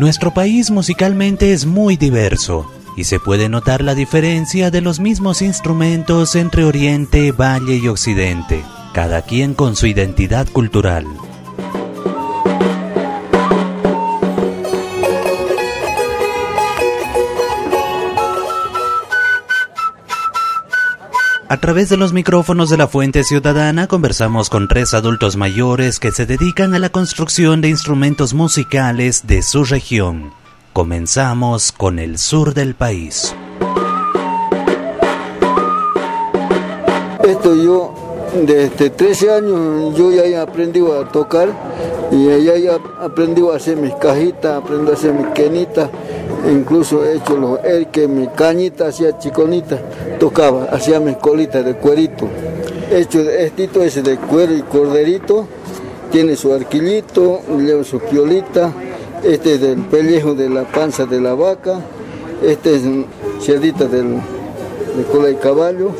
Nuestro país musicalmente es muy diverso y se puede notar la diferencia de los mismos instrumentos entre Oriente, Valle y Occidente, cada quien con su identidad cultural. A través de los micrófonos de la Fuente Ciudadana conversamos con tres adultos mayores que se dedican a la construcción de instrumentos musicales de su región. Comenzamos con el sur del país. Esto yo, desde 13 años, yo ya he aprendido a tocar y ya he aprendido a hacer mis cajitas, aprendí a hacer mis quenitas incluso he hecho los que mi cañita hacía chiconita, tocaba, hacía mis colitas de cuerito. He hecho estito ese de cuero y corderito, tiene su arquillito, lleva su piolita, este es del pellejo de la panza de la vaca, este es cerdita del, de cola de caballo,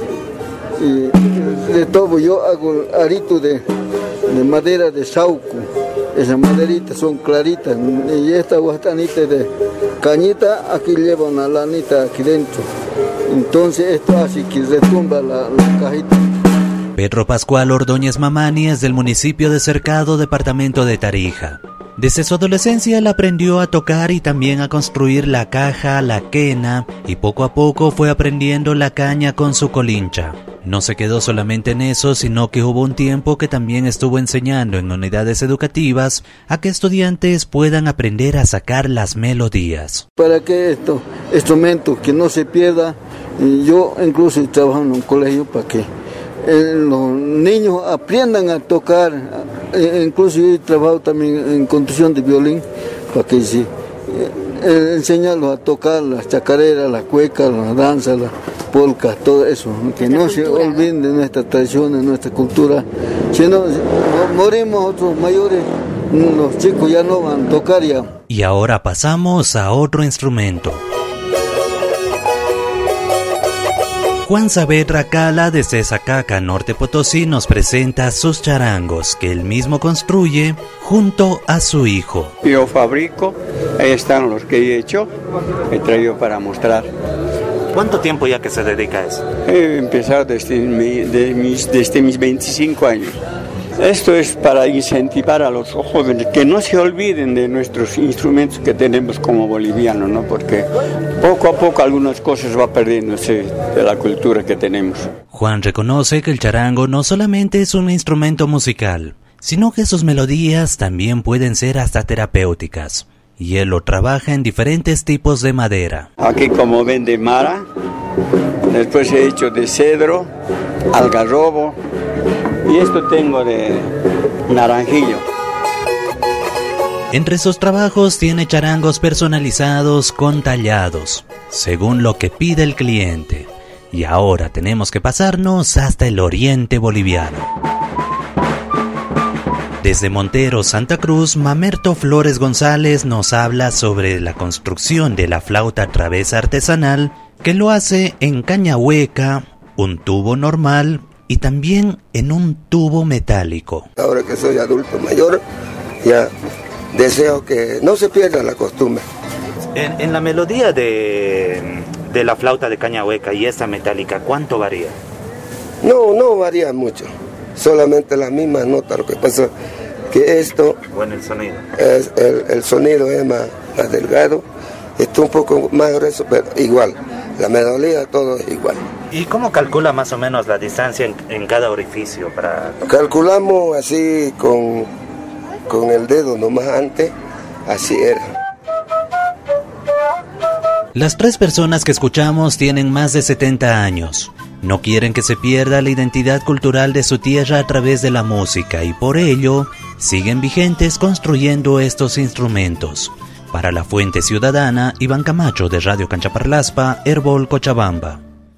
y de todo yo hago arito de, de madera de sauco, esas maderitas son claritas, y esta guastanita de cañita, aquí lleva una lanita aquí dentro. Entonces esto hace que retumba la, la cajita. Pedro Pascual Ordóñez Mamani es del municipio de Cercado, departamento de Tarija. Desde su adolescencia él aprendió a tocar y también a construir la caja, la quena, y poco a poco fue aprendiendo la caña con su colincha. No se quedó solamente en eso, sino que hubo un tiempo que también estuvo enseñando en unidades educativas a que estudiantes puedan aprender a sacar las melodías. Para que esto instrumento que no se pierda, yo incluso trabajo en un colegio para que eh, los niños aprendan a tocar, eh, incluso yo he trabajado también en construcción de violín, para que sí, eh, enseñarlos a tocar las chacareras, las cuecas, las danzas, polcas, todo eso, que no se olviden de nuestra tradición, de nuestra cultura. Si no, morimos otros mayores, los chicos ya no van a tocar ya. Y ahora pasamos a otro instrumento. Juan Saavedra Cala de Cesacaca, Norte Potosí, nos presenta sus charangos que él mismo construye junto a su hijo. Yo fabrico, ahí están los que he hecho, he traído para mostrar. ¿Cuánto tiempo ya que se dedica a eso? He empezado desde, mis, desde mis 25 años. Esto es para incentivar a los jóvenes que no se olviden de nuestros instrumentos que tenemos como bolivianos, ¿no? Porque poco a poco algunas cosas va perdiéndose de la cultura que tenemos. Juan reconoce que el charango no solamente es un instrumento musical, sino que sus melodías también pueden ser hasta terapéuticas. Y él lo trabaja en diferentes tipos de madera. Aquí como ven de mara, después he hecho de cedro, algarrobo, y esto tengo de naranjillo. Entre sus trabajos tiene charangos personalizados con tallados, según lo que pide el cliente. Y ahora tenemos que pasarnos hasta el oriente boliviano. Desde Montero, Santa Cruz, Mamerto Flores González nos habla sobre la construcción de la flauta travesa artesanal que lo hace en caña hueca, un tubo normal y también en un tubo metálico. Ahora que soy adulto mayor, ya deseo que no se pierda la costumbre. En, la melodía de, de, la flauta de caña hueca y esa metálica, ¿cuánto varía? No, no varía mucho. Solamente la misma nota. Lo que pasa que esto... Bueno, el sonido. Es, el, el sonido es más, más delgado. Esto un poco más grueso, pero igual. La melodía todo es igual. ¿Y cómo calcula más o menos la distancia en, cada orificio para Calculamos así con, con el dedo nomás antes, así era. Las tres personas que escuchamos tienen más de 70 años. No quieren que se pierda la identidad cultural de su tierra a través de la música y por ello siguen vigentes construyendo estos instrumentos. Para la Fuente Ciudadana, Iván Camacho de Radio Canchaparlaspa, Herbol Cochabamba.